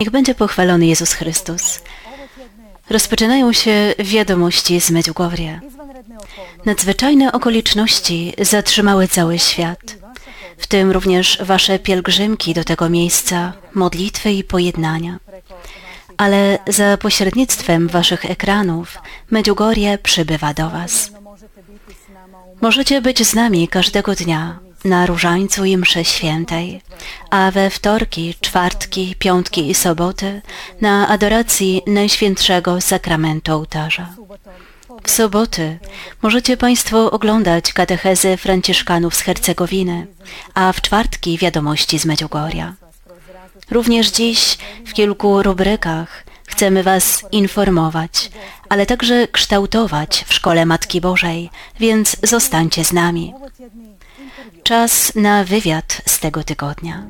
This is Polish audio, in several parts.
Niech będzie pochwalony Jezus Chrystus. Rozpoczynają się wiadomości z Medjugorje. Nadzwyczajne okoliczności zatrzymały cały świat, w tym również wasze pielgrzymki do tego miejsca, modlitwy i pojednania. Ale za pośrednictwem waszych ekranów Medjugorje przybywa do was. Możecie być z nami każdego dnia na Różańcu i mszy świętej, a we wtorki, czwartki, piątki i soboty na adoracji Najświętszego Sakramentu Ołtarza. W soboty możecie Państwo oglądać katechezy Franciszkanów z Hercegowiny, a w czwartki wiadomości z Medjugorja. Również dziś w kilku rubrykach chcemy Was informować, ale także kształtować w Szkole Matki Bożej, więc zostańcie z nami. Czas na wywiad z tego tygodnia.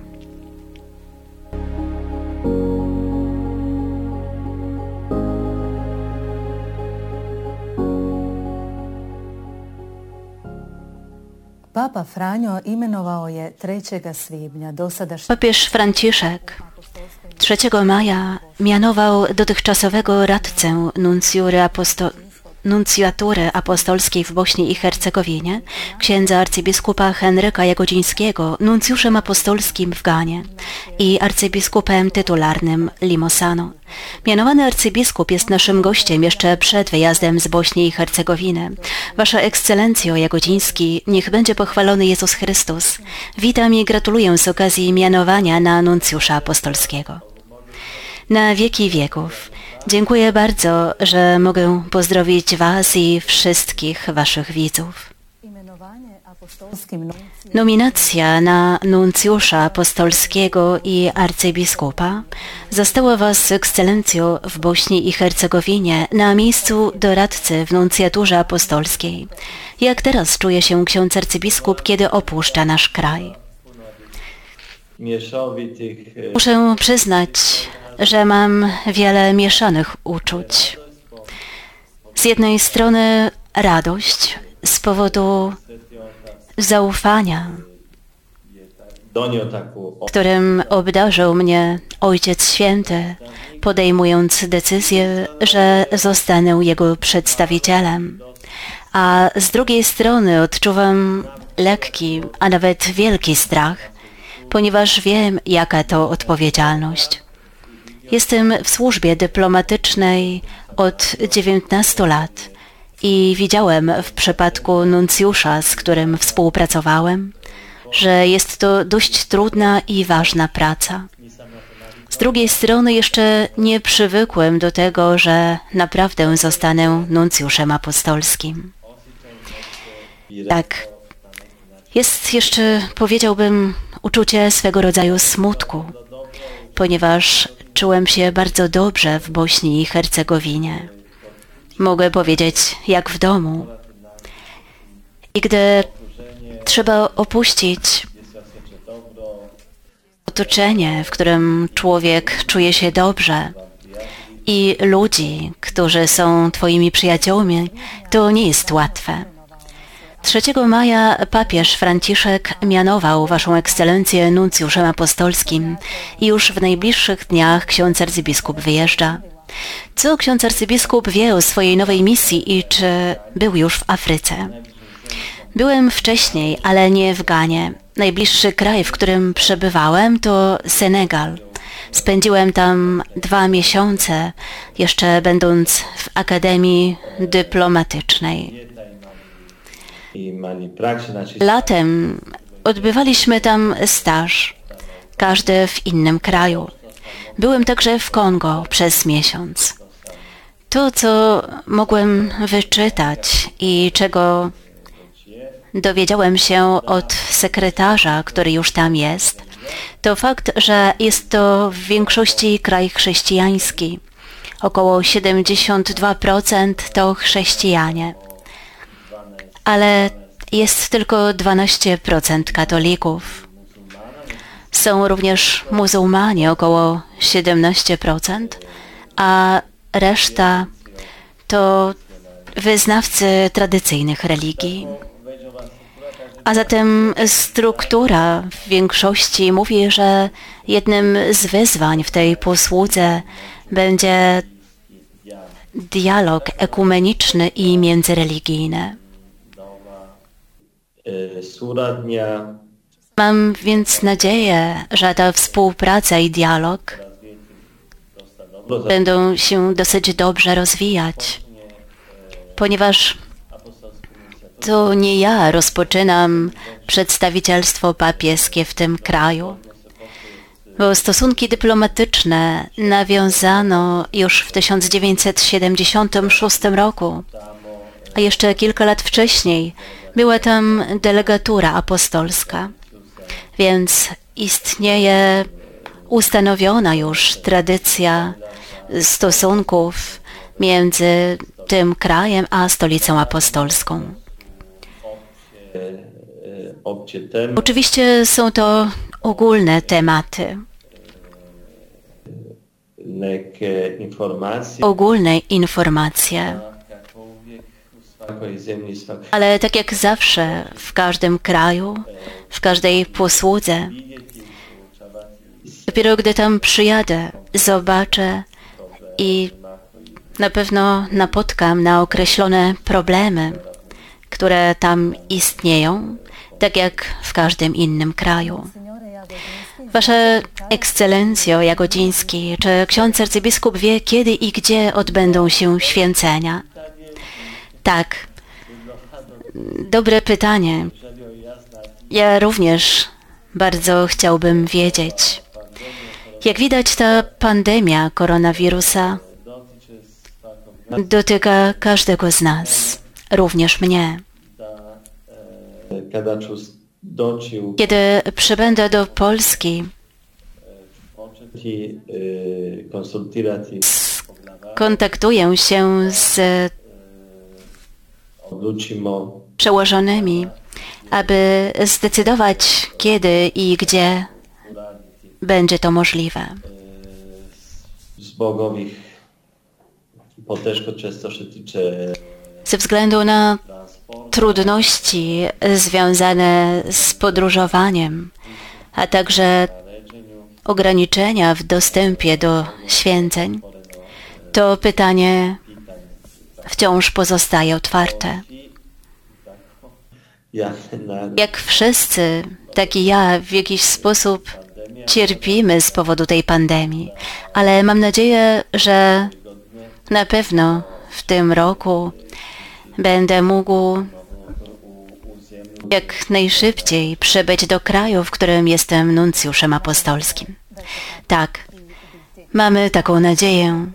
Papa Franjo imenovao je 3. svibnja dosadašnji Papież Franciszek 3 maja mianował dotychczasowego radcę nuncjury aposto- nuncjatury apostolskiej w Bośni i Hercegowinie, księdza arcybiskupa Henryka Jagodzińskiego, nuncjuszem apostolskim w Ganie i arcybiskupem tytularnym Limosano. Mianowany arcybiskup jest naszym gościem jeszcze przed wyjazdem z Bośni i Hercegowiny. Wasza Ekscelencjo Jagodziński, niech będzie pochwalony Jezus Chrystus. Witam i gratuluję z okazji mianowania na nuncjusza apostolskiego. Na wieki wieków. Dziękuję bardzo, że mogę pozdrowić Was i wszystkich Waszych widzów. Nominacja na nuncjusza apostolskiego i arcybiskupa zastała Was, ekscelencjo, w Bośni i Hercegowinie na miejscu doradcy w nuncjaturze apostolskiej. Jak teraz czuje się ksiądz arcybiskup, kiedy opuszcza nasz kraj? e, Muszę przyznać, że mam wiele mieszanych uczuć. Z jednej strony radość z powodu zaufania, którym obdarzył mnie Ojciec Święty, podejmując decyzję, że zostanę Jego przedstawicielem. A z drugiej strony odczuwam lekki, a nawet wielki strach, ponieważ wiem, jaka to odpowiedzialność. Jestem w służbie dyplomatycznej od 19 lat i widziałem w przypadku nuncjusza, z którym współpracowałem, że jest to dość trudna i ważna praca. Z drugiej strony jeszcze nie przywykłem do tego, że naprawdę zostanę nuncjuszem apostolskim. Tak. Jest jeszcze, powiedziałbym, uczucie swego rodzaju smutku, ponieważ czułem się bardzo dobrze w Bośni i Hercegowinie. Mogę powiedzieć, jak w domu. I gdy trzeba opuścić otoczenie, w którym człowiek czuje się dobrze i ludzi, którzy są Twoimi przyjaciółmi, to nie jest łatwe. 3 maja papież Franciszek mianował Waszą Ekscelencję nuncjuszem apostolskim i już w najbliższych dniach ksiądz arcybiskup wyjeżdża. Co ksiądz arcybiskup wie o swojej nowej misji i czy był już w Afryce? Byłem wcześniej, ale nie w Ganie. Najbliższy kraj, w którym przebywałem, to Senegal. Spędziłem tam dwa miesiące, jeszcze będąc w Akademii Dyplomatycznej. Latem odbywaliśmy tam staż, każdy w innym kraju. Byłem także w Kongo przez miesiąc. To, co mogłem wyczytać i czego dowiedziałem się od sekretarza, który już tam jest, to fakt, że jest to w większości kraj chrześcijański. Około 72% to chrześcijanie ale jest tylko 12% katolików. Są również muzułmanie, około 17%, a reszta to wyznawcy tradycyjnych religii. A zatem struktura w większości mówi, że jednym z wyzwań w tej posłudze będzie dialog ekumeniczny i międzyreligijny. Suradnia Mam więc nadzieję, że ta współpraca i dialog będą się dosyć dobrze rozwijać, ponieważ to nie ja rozpoczynam przedstawicielstwo papieskie w tym kraju, bo stosunki dyplomatyczne nawiązano już w 1976 roku, a jeszcze kilka lat wcześniej była tam delegatura apostolska, więc istnieje ustanowiona już tradycja stosunków między tym krajem a stolicą apostolską. Oczywiście są to ogólne tematy, ogólne informacje, ale tak jak zawsze w każdym kraju, w każdej posłudze, dopiero gdy tam przyjadę, zobaczę i na pewno napotkam na określone problemy, które tam istnieją, tak jak w każdym innym kraju. Wasza Ekscelencjo Jagodziński, czy ksiądz arcybiskup wie, kiedy i gdzie odbędą się święcenia? Tak. Dobre pytanie. Ja również bardzo chciałbym wiedzieć. Jak widać, ta pandemia koronawirusa dotyka każdego z nas, również mnie. Kiedy przybędę do Polski, konsultirati, kontaktuję się z przełożonymi, aby zdecydować, kiedy i gdzie będzie to możliwe. Ze względu na trudności związane z podróżowaniem, a także ograniczenia w dostępie do święceń, to pytanie wciąż pozostaje otwarte. Jak wszyscy, tak i ja w jakiś sposób cierpimy z powodu tej pandemii, ale mam nadzieję, że na pewno w tym roku będę mógł jak najszybciej przybyć do kraju, w którym jestem nuncjuszem apostolskim. Tak, mamy taką nadzieję.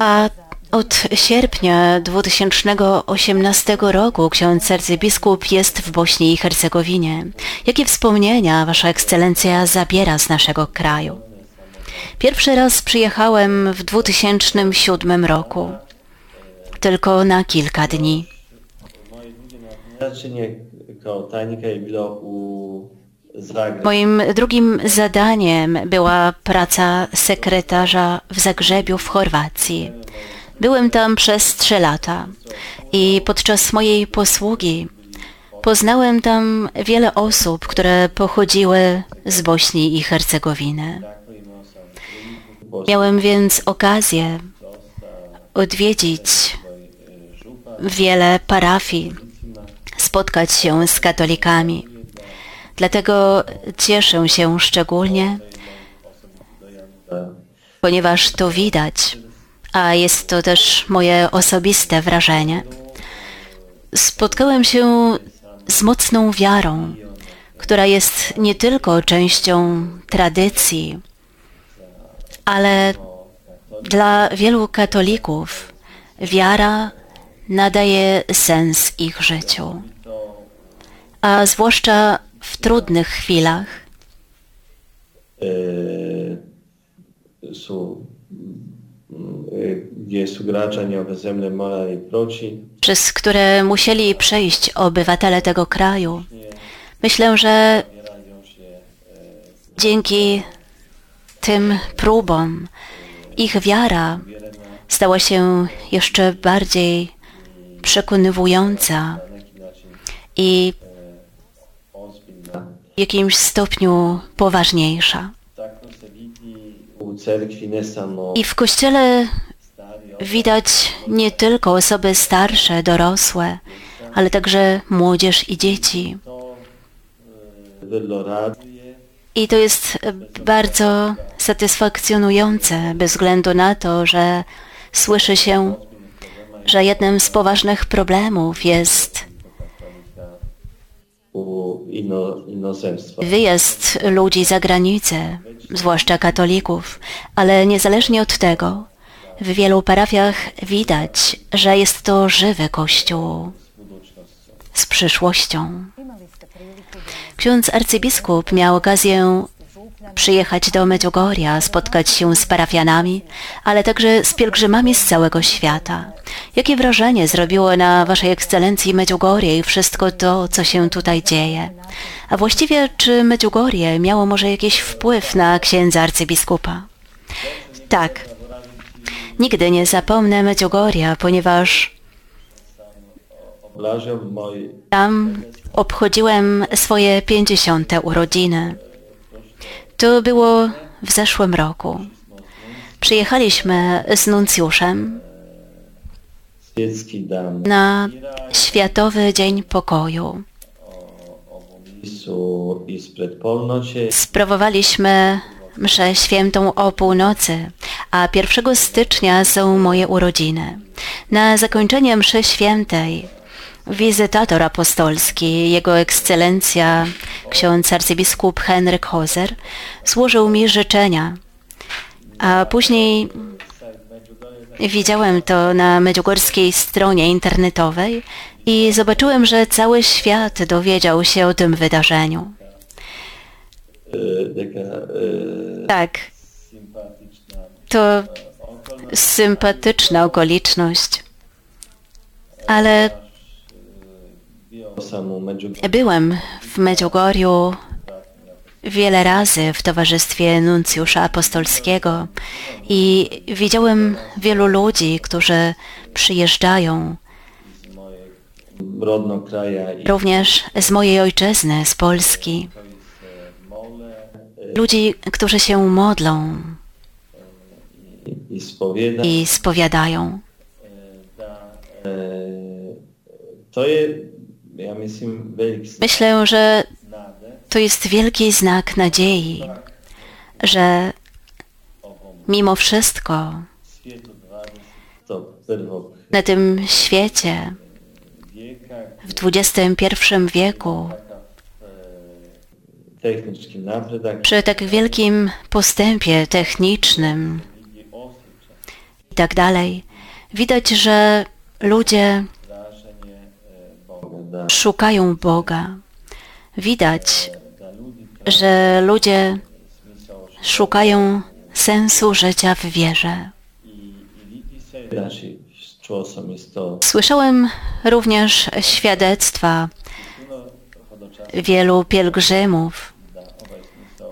A od sierpnia 2018 roku ksiądz arcybiskup jest w Bośni i Hercegowinie. Jakie wspomnienia Wasza Ekscelencja zabiera z naszego kraju? Pierwszy raz przyjechałem w 2007 roku, tylko na kilka dni. Moim drugim zadaniem była praca sekretarza w Zagrzebiu w Chorwacji. Byłem tam przez trzy lata i podczas mojej posługi poznałem tam wiele osób, które pochodziły z Bośni i Hercegowiny. Miałem więc okazję odwiedzić wiele parafii, spotkać się z katolikami. Dlatego cieszę się szczególnie, ponieważ to widać, a jest to też moje osobiste wrażenie. Spotkałem się z mocną wiarą, która jest nie tylko częścią tradycji, ale dla wielu katolików wiara nadaje sens ich życiu, a zwłaszcza w trudnych chwilach przez które musieli przejść obywatele tego kraju. Myślę, że dzięki tym próbom ich wiara stała się jeszcze bardziej przekonywująca i w jakimś stopniu poważniejsza. I w kościele widać nie tylko osoby starsze, dorosłe, ale także młodzież i dzieci. I to jest bardzo satysfakcjonujące, bez względu na to, że słyszy się, że jednym z poważnych problemów jest wyjazd ludzi za granicę, zwłaszcza katolików, ale niezależnie od tego, w wielu parafiach widać, że jest to żywy kościół z przyszłością. Ksiądz arcybiskup miał okazję przyjechać do Medjugorja, spotkać się z parafianami, ale także z pielgrzymami z całego świata. Jakie wrażenie zrobiło na Waszej Ekscelencji Medjugorje i wszystko to, co się tutaj dzieje? A właściwie, czy Medjugorje miało może jakiś wpływ na księdza arcybiskupa? Tak. Nigdy nie zapomnę Medjugorja, ponieważ tam obchodziłem swoje 50. urodziny. To było w zeszłym roku. Przyjechaliśmy z nuncjuszem na Światowy Dzień Pokoju. Sprawowaliśmy mszę świętą o północy, a 1 stycznia są moje urodziny. Na zakończenie mszy świętej wizytator apostolski, jego ekscelencja ksiądz arcybiskup Henryk Hozer, złożył mi życzenia, a później widziałem to na medjugorskiej stronie internetowej i zobaczyłem, że cały świat dowiedział się o tym wydarzeniu. Tak, to sympatyczna okoliczność, ale byłem w Medjugorju wiele razy w towarzystwie nuncjusza apostolskiego i widziałem wielu ludzi, którzy przyjeżdżają również z mojej ojczyzny, z Polski. Ludzi, którzy się modlą i spowiadają. Myślę, że to jest wielki znak nadziei, że mimo wszystko svijetu 21. na tym świecie w XXI wieku e, napredak przy tak wielkim postępie technicznym i tak dalej, widać, że ludzie traženje e, Boga da, szukają Boga. Widać, że ludzie szukają sensu życia w wierze. Słyszałem również świadectwa wielu pielgrzymów.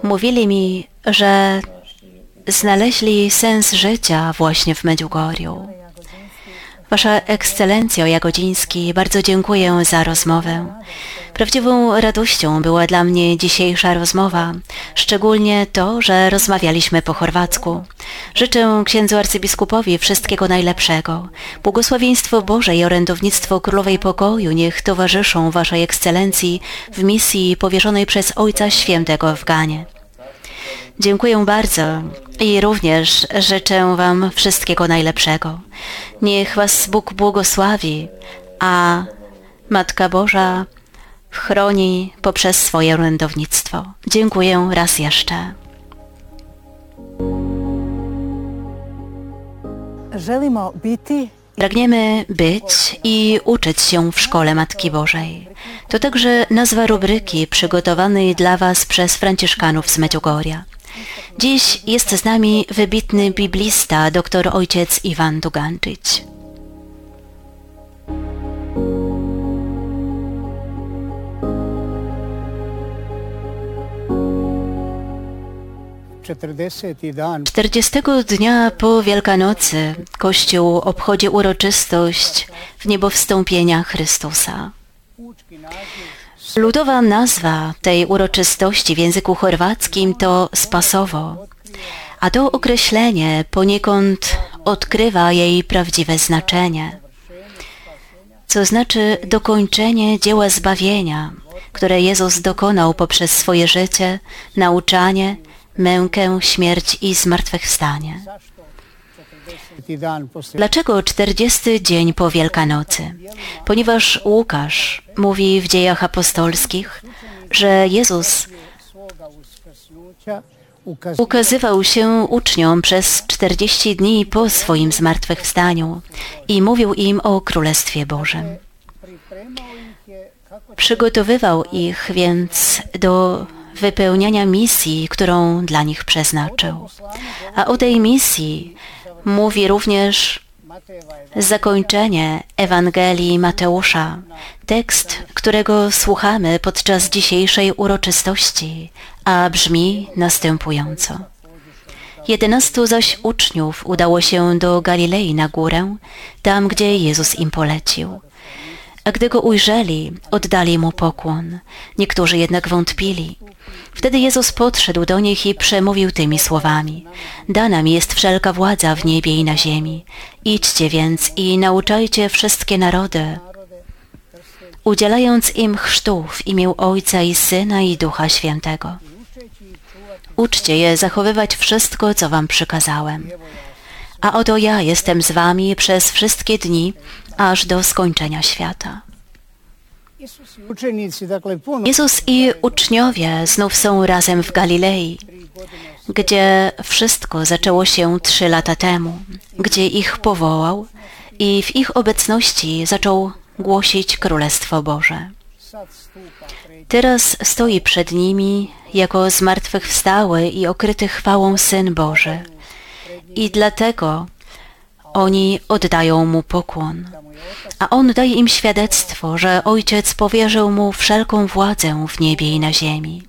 Mówili mi, że znaleźli sens życia właśnie w Medjugorju. Wasza Ekscelencjo Jagodziński, bardzo dziękuję za rozmowę. Prawdziwą radością była dla mnie dzisiejsza rozmowa, szczególnie to, że rozmawialiśmy po chorwacku. Życzę księdzu arcybiskupowi wszystkiego najlepszego. Błogosławieństwo Boże i orędownictwo Królowej Pokoju niech towarzyszą Waszej Ekscelencji w misji powierzonej przez Ojca Świętego w Ganie. Dziękuję bardzo i również życzę Wam wszystkiego najlepszego. Niech Was Bóg błogosławi, a Matka Boża chroni poprzez swoje orędownictwo. Dziękuję raz jeszcze. Pragniemy być i uczyć się w Szkole Matki Bożej. To także nazwa rubryki przygotowanej dla Was przez Franciszkanów z Medjugorja. Dziś jest z nami wybitny biblista, dr ojciec Iwan Duganczyć. 40 dnia po Wielkanocy Kościół obchodzi uroczystość w niebowstąpienia Chrystusa. Ludowa nazwa tej uroczystości w języku chorwackim to spasowo, a to określenie poniekąd odkrywa jej prawdziwe znaczenie, co znaczy dokończenie dzieła zbawienia, które Jezus dokonał poprzez swoje życie, nauczanie, mękę, śmierć i zmartwychwstanie. Dlaczego 40 dzień po Wielkanocy? Ponieważ Łukasz mówi w dziejach apostolskich, że Jezus ukazywał się uczniom przez 40 dni po swoim zmartwychwstaniu i mówił im o Królestwie Bożym. Przygotowywał ich więc do wypełniania misji, którą dla nich przeznaczył. A o tej misji mówi również zakończenie Ewangelii Mateusza, tekst, którego słuchamy podczas dzisiejszej uroczystości, a brzmi następująco. Jedenastu zaś uczniów udało się do Galilei na górę, tam gdzie Jezus im polecił. A gdy go ujrzeli, oddali mu pokłon. Niektórzy jednak wątpili. Wtedy Jezus podszedł do nich i przemówił tymi słowami. Dana mi jest wszelka władza w niebie i na ziemi. Idźcie więc i nauczajcie wszystkie narody, udzielając im chrztu w imię Ojca i Syna i Ducha Świętego. Uczcie je zachowywać wszystko, co wam przykazałem. A oto ja jestem z wami przez wszystkie dni, aż do skończenia świata. Jezus i uczniowie znów są razem w Galilei, gdzie wszystko zaczęło się trzy lata temu, gdzie ich powołał i w ich obecności zaczął głosić Królestwo Boże. Teraz stoi przed nimi jako zmartwychwstały i okryty chwałą Syn Boży. I dlatego oni oddają Mu pokłon. A On daje im świadectwo, że Ojciec powierzył Mu wszelką władzę w niebie i na ziemi.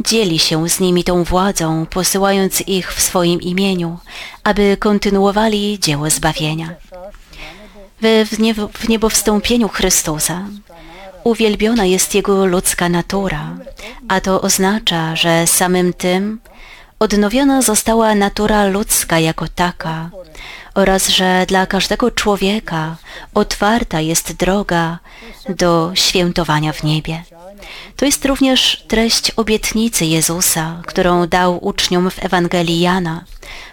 Dzieli się z nimi tą władzą, posyłając ich w swoim imieniu, aby kontynuowali dzieło zbawienia. We w niebowstąpieniu Chrystusa uwielbiona jest Jego ludzka natura, a to oznacza, że samym tym odnowiona została natura ludzka jako taka oraz że dla każdego człowieka otwarta jest droga do świętowania w niebie. To jest również treść obietnicy Jezusa, którą dał uczniom w Ewangelii Jana,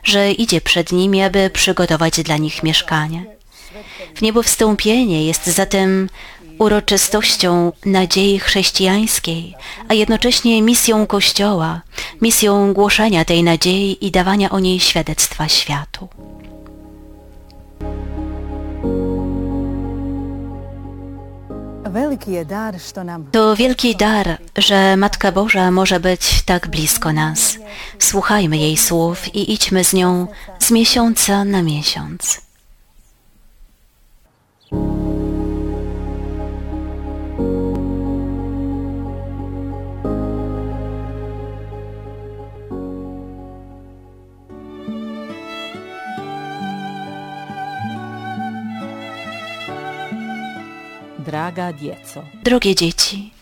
że idzie przed nimi, aby przygotować dla nich mieszkanie. W niebo wstąpienie jest zatem uroczystością nadziei chrześcijańskiej, a jednocześnie misją Kościoła, misją głoszenia tej nadziei i dawania o niej świadectwa światu. To wielki dar, że Matka Boża może być tak blisko nas. Słuchajmy jej słów i idźmy z nią z miesiąca na miesiąc. Drogie dzieci,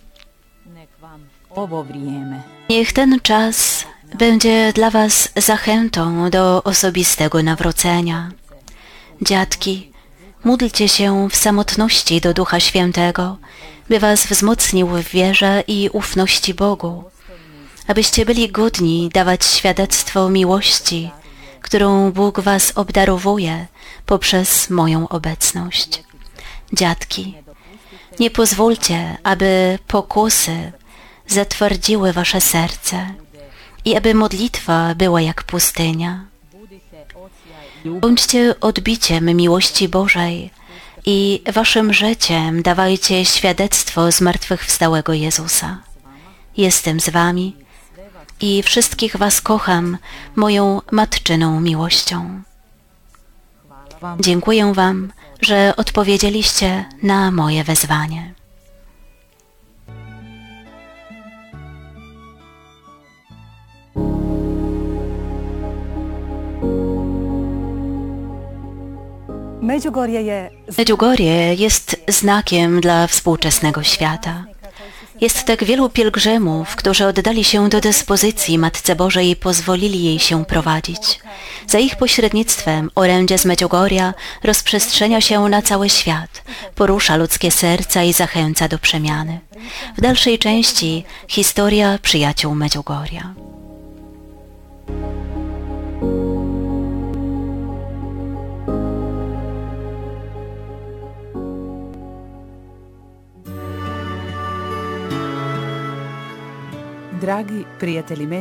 niech ten czas będzie dla Was zachętą do osobistego nawrócenia. Dziadki, módlcie się w samotności do Ducha Świętego, by Was wzmocnił w wierze i ufności Bogu, abyście byli godni dawać świadectwo miłości, którą Bóg Was obdarowuje poprzez moją obecność. Dziadki, nie pozwólcie, aby pokusy zatwardziły wasze serce i aby modlitwa była jak pustynia. Bądźcie odbiciem miłości Bożej i waszym życiem dawajcie świadectwo zmartwychwstałego Jezusa. Jestem z wami i wszystkich was kocham moją matczyną miłością. Dziękuję wam że odpowiedzieliście na moje wezwanie. Medjugorje jest znakiem dla współczesnego świata. Jest tak wielu pielgrzymów, którzy oddali się do dyspozycji Matce Bożej i pozwolili jej się prowadzić. Za ich pośrednictwem orędzie z Medjugorja rozprzestrzenia się na cały świat, porusza ludzkie serca i zachęca do przemiany. W dalszej części historia przyjaciół Medjugorja.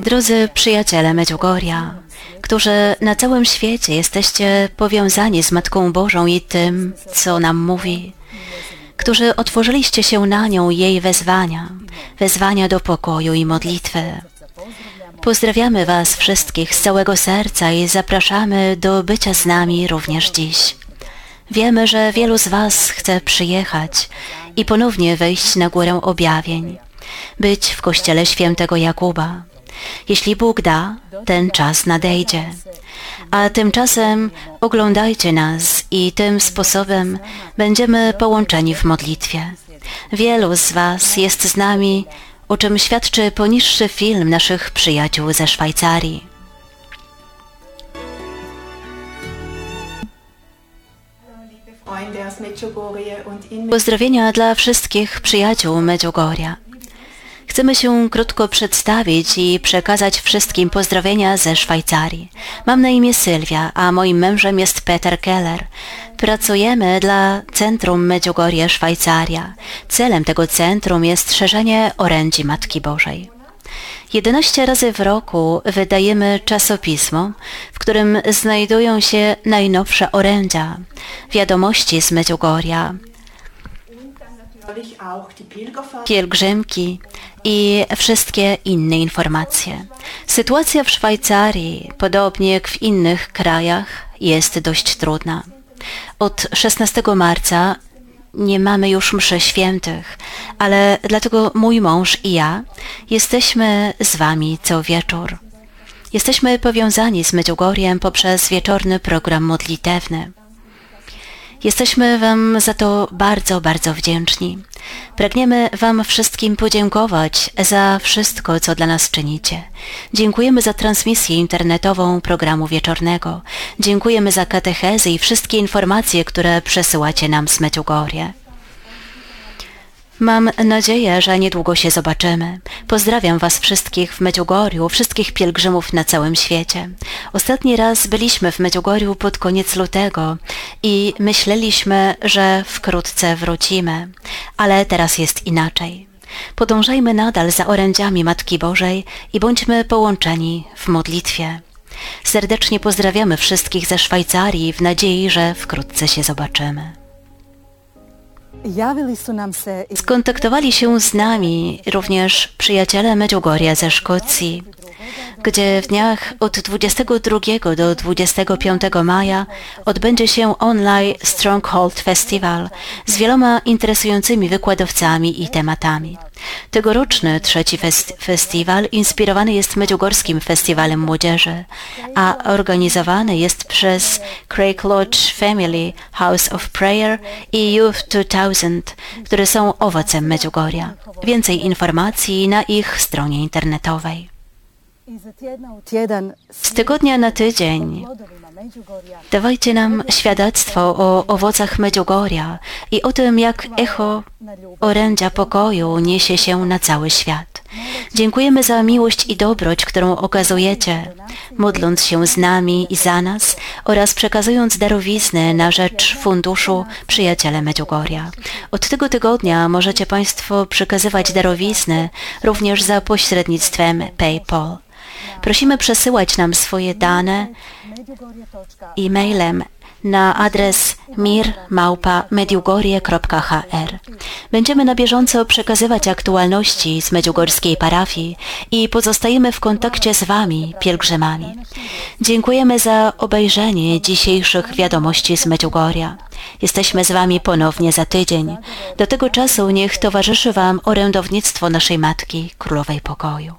Drodzy przyjaciele Medjugorja, którzy na całym świecie jesteście powiązani z Matką Bożą i tym, co nam mówi, którzy otworzyliście się na nią jej wezwania, wezwania do pokoju i modlitwy. Pozdrawiamy Was wszystkich z całego serca i zapraszamy do bycia z nami również dziś. Wiemy, że wielu z Was chce przyjechać i ponownie wejść na górę objawień być w kościele świętego Jakuba. Jeśli Bóg da, ten czas nadejdzie. A tymczasem oglądajcie nas i tym sposobem będziemy połączeni w modlitwie. Wielu z Was jest z nami, o czym świadczy poniższy film naszych przyjaciół ze Szwajcarii. Pozdrowienia dla wszystkich przyjaciół Medjugorja. Chcemy się krótko przedstawić i przekazać wszystkim pozdrowienia ze Szwajcarii. Mam na imię Sylwia, a moim mężem jest Peter Keller. Pracujemy dla Centrum Medjugorje Szwajcaria. Celem tego centrum jest szerzenie orędzi Matki Bożej. 11 razy w roku wydajemy czasopismo, w którym znajdują się najnowsze orędzia, wiadomości z Medjugorja, pielgrzymki i wszystkie inne informacje. Sytuacja w Szwajcarii, podobnie jak w innych krajach, jest dość trudna. Od 16 marca nie mamy już mszy świętych, ale dlatego mój mąż i ja jesteśmy z wami co wieczór. Jesteśmy powiązani z Medjugorjem poprzez wieczorny program modlitewny. Jesteśmy Wam za to bardzo, bardzo wdzięczni. Pragniemy Wam wszystkim podziękować za wszystko, co dla nas czynicie. Dziękujemy za transmisję internetową programu wieczornego. Dziękujemy za katechezy i wszystkie informacje, które przesyłacie nam z Medjugorje. Mam nadzieję, że niedługo się zobaczymy. Pozdrawiam Was wszystkich w Medjugorju, wszystkich pielgrzymów na całym świecie. Ostatni raz byliśmy w Medjugorju pod koniec lutego i myśleliśmy, że wkrótce wrócimy, ale teraz jest inaczej. Podążajmy nadal za orędziami Matki Bożej i bądźmy połączeni w modlitwie. Serdecznie pozdrawiamy wszystkich ze Szwajcarii w nadziei, że wkrótce się zobaczymy. Skontaktowali się z nami również przyjaciele Medjugorja ze Szkocji gdzie w dniach od 22 do 25 maja odbędzie się online Stronghold Festival z wieloma interesującymi wykładowcami i tematami. Tegoroczny trzeci fest festiwal inspirowany jest Medjugorskim Festiwalem Młodzieży, a organizowany jest przez Craig Lodge Family House of Prayer i Youth 2000, które są owocem Medjugorja. Więcej informacji na ich stronie internetowej. Z tygodnia na tydzień dawajcie nam świadectwo o owocach Medjugorja i o tym, jak echo orędzia pokoju niesie się na cały świat. Dziękujemy za miłość i dobroć, którą okazujecie, modląc się z nami i za nas oraz przekazując darowizny na rzecz Funduszu Przyjaciele Medjugorja. Od tego tygodnia możecie Państwo przekazywać darowizny również za pośrednictwem PayPal. Prosimy przesyłać nam swoje dane e-mailem na adres mir.mediugorie.hr. Będziemy na bieżąco przekazywać aktualności z Mediugorskiej parafii i pozostajemy w kontakcie z Wami, pielgrzymami. Dziękujemy za obejrzenie dzisiejszych wiadomości z Mediugoria. Jesteśmy z Wami ponownie za tydzień. Do tego czasu niech towarzyszy Wam orędownictwo naszej Matki, Królowej Pokoju.